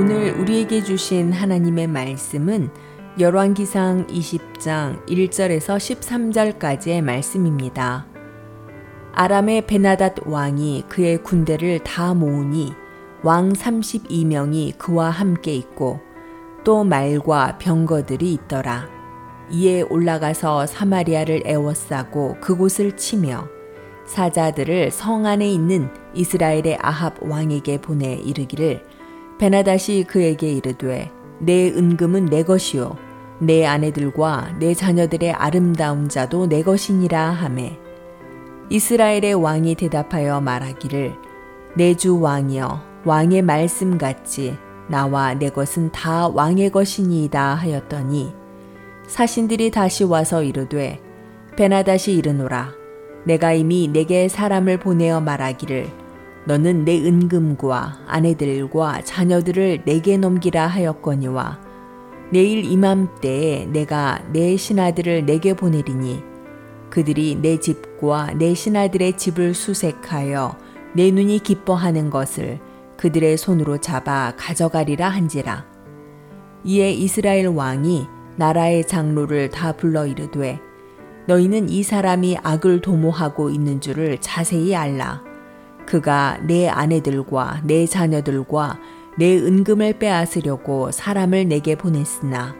오늘 우리에게 주신 하나님의 말씀은 열왕기상 20장 1절에서 13절까지의 말씀입니다. 아람의 베나닷 왕이 그의 군대를 다 모으니 왕 32명이 그와 함께 있고 또 말과 병거들이 있더라. 이에 올라가서 사마리아를 애워싸고 그곳을 치며 사자들을 성 안에 있는 이스라엘의 아합 왕에게 보내 이르기를 베나다시 그에게 이르되 내 은금은 내 것이요. 내 아내들과 내 자녀들의 아름다운 자도 내 것이니라 하매. 이스라엘의 왕이 대답하여 말하기를 내 주 왕이여 왕의 말씀 같이 나와 내 것은 다 왕의 것이니이다 하였더니 사신들이 다시 와서 이르되 베나다시 이르노라. 내가 이미 내게 사람을 보내어 말하기를 너는 내 은금과 아내들과 자녀들을 내게 넘기라 하였거니와 내일 이맘때에 내가 내 신하들을 내게 보내리니 그들이 내 집과 내 신하들의 집을 수색하여 내 눈이 기뻐하는 것을 그들의 손으로 잡아 가져가리라 한지라. 이에 이스라엘 왕이 나라의 장로를 다 불러 이르되 너희는 이 사람이 악을 도모하고 있는 줄을 자세히 알라. 그가 내 아내들과 내 자녀들과 내 은금을 빼앗으려고 사람을 내게 보냈으나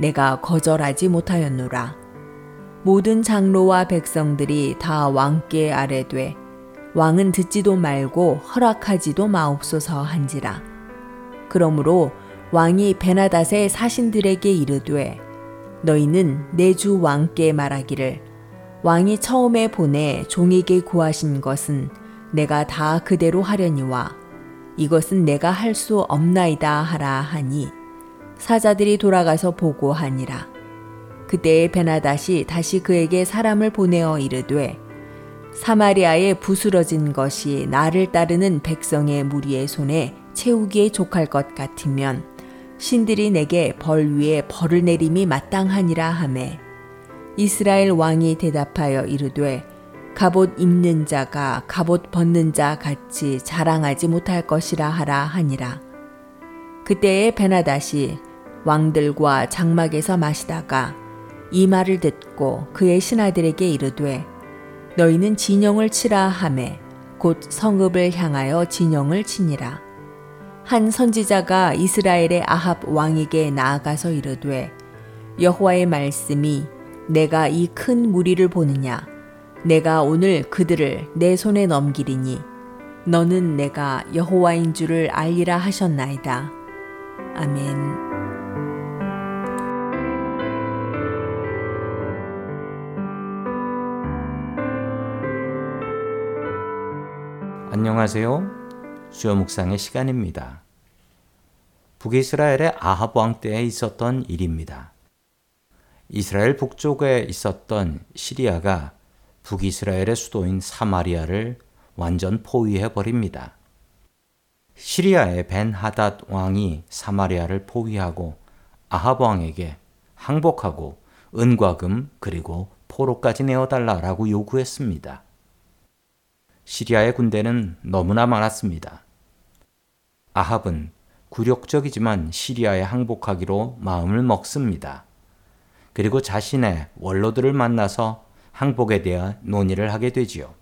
내가 거절하지 못하였노라. 모든 장로와 백성들이 다 왕께 아래되 왕은 듣지도 말고 허락하지도 마옵소서 한지라. 그러므로 왕이 베나닷의 사신들에게 이르되 너희는 내 주 왕께 말하기를 왕이 처음에 보내 종에게 구하신 것은 내가 다 그대로 하려니와 이것은 내가 할 수 없나이다 하라 하니 사자들이 돌아가서 보고하니라. 그때에 베나닷이 다시 그에게 사람을 보내어 이르되 사마리아에 부스러진 것이 나를 따르는 백성의 무리의 손에 채우기에 족할 것 같으면 신들이 내게 벌 위에 벌을 내림이 마땅하니라 하매 이스라엘 왕이 대답하여 이르되 갑옷 입는 자가 갑옷 벗는 자 같이 자랑하지 못할 것이라 하라 하니라. 그때에 베나다시 왕들과 장막에서 마시다가 이 말을 듣고 그의 신하들에게 이르되 너희는 진영을 치라 하매 곧 성읍을 향하여 진영을 치니라. 한 선지자가 이스라엘의 아합 왕에게 나아가서 이르되 여호와의 말씀이 내가 이 큰 무리를 보느냐 내가 오늘 그들을 내 손에 넘기리니 너는 내가 여호와인 줄을 알리라 하셨나이다. 아멘. 안녕하세요. 수요 묵상의 시간입니다. 북이스라엘의 아합 왕 때에 있었던 일입니다. 이스라엘 북쪽에 있었던 시리아가 북이스라엘의 수도인 사마리아를 완전 포위해 버립니다. 시리아의 벤 하닷 왕이 사마리아를 포위하고 아합 왕에게 항복하고 은과 금 그리고 포로까지 내어달라라고 요구했습니다. 시리아의 군대는 너무나 많았습니다. 아합은 굴욕적이지만 시리아에 항복하기로 마음을 먹습니다. 그리고 자신의 원로들을 만나서 항복에 대한 논의를 하게 되지요.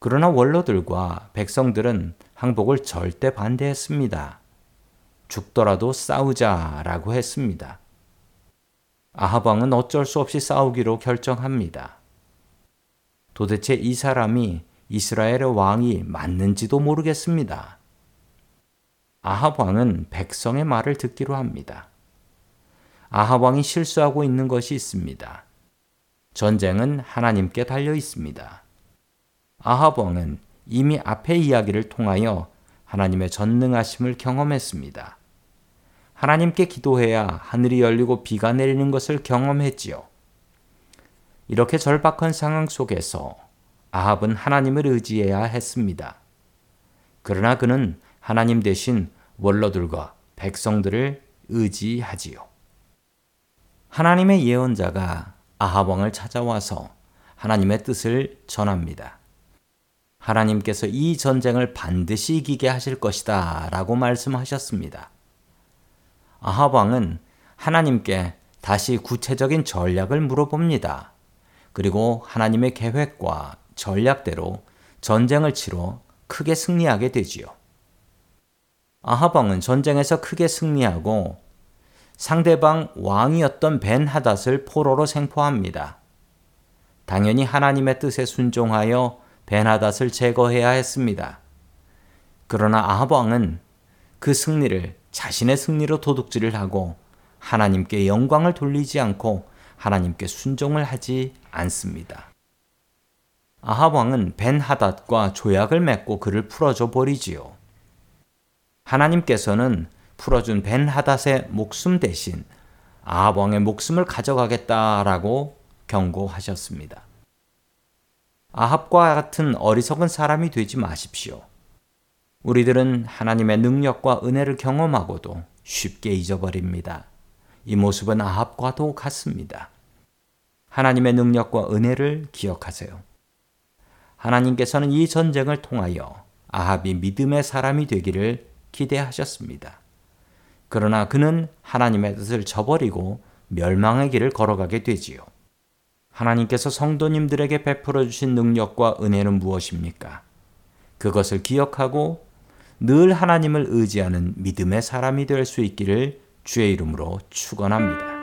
그러나 원로들과 백성들은 항복을 절대 반대했습니다. 죽더라도 싸우자라고 했습니다. 아하방은 어쩔 수 없이 싸우기로 결정합니다. 도대체 이 사람이 이스라엘의 왕이 맞는지도 모르겠습니다. 아합 왕은 백성의 말을 듣기로 합니다. 아합 왕이 실수하고 있는 것이 있습니다. 전쟁은 하나님께 달려 있습니다. 아합 왕은 이미 앞의 이야기를 통하여 하나님의 전능하심을 경험했습니다. 하나님께 기도해야 하늘이 열리고 비가 내리는 것을 경험했지요. 이렇게 절박한 상황 속에서 아합은 하나님을 의지해야 했습니다. 그러나 그는 하나님 대신 원로들과 백성들을 의지하지요. 하나님의 예언자가 아합 왕을 찾아와서 하나님의 뜻을 전합니다. 하나님께서 이 전쟁을 반드시 이기게 하실 것이다 라고 말씀하셨습니다. 아합 왕은 하나님께 다시 구체적인 전략을 물어봅니다. 그리고 하나님의 계획과 전략대로 전쟁을 치러 크게 승리하게 되지요. 아합 왕은 전쟁에서 크게 승리하고 상대방 왕이었던 벤 하닷을 포로로 생포합니다. 당연히 하나님의 뜻에 순종하여 벤 하닷을 제거해야 했습니다. 그러나 아합 왕은 그 승리를 자신의 승리로 도둑질을 하고 하나님께 영광을 돌리지 않고 하나님께 순종을 하지 않습니다. 아합 왕은 벤 하닷과 조약을 맺고 그를 풀어줘 버리지요. 하나님께서는 풀어준 벤 하닷의 목숨 대신 아합 왕의 목숨을 가져가겠다라고 경고하셨습니다. 아합과 같은 어리석은 사람이 되지 마십시오. 우리들은 하나님의 능력과 은혜를 경험하고도 쉽게 잊어버립니다. 이 모습은 아합과도 같습니다. 하나님의 능력과 은혜를 기억하세요. 하나님께서는 이 전쟁을 통하여 아합이 믿음의 사람이 되기를 기대하셨습니다. 그러나 그는 하나님의 뜻을 저버리고 멸망의 길을 걸어가게 되지요. 하나님께서 성도님들에게 베풀어 주신 능력과 은혜는 무엇입니까? 그것을 기억하고 늘 하나님을 의지하는 믿음의 사람이 될 수 있기를 주의 이름으로 축원합니다.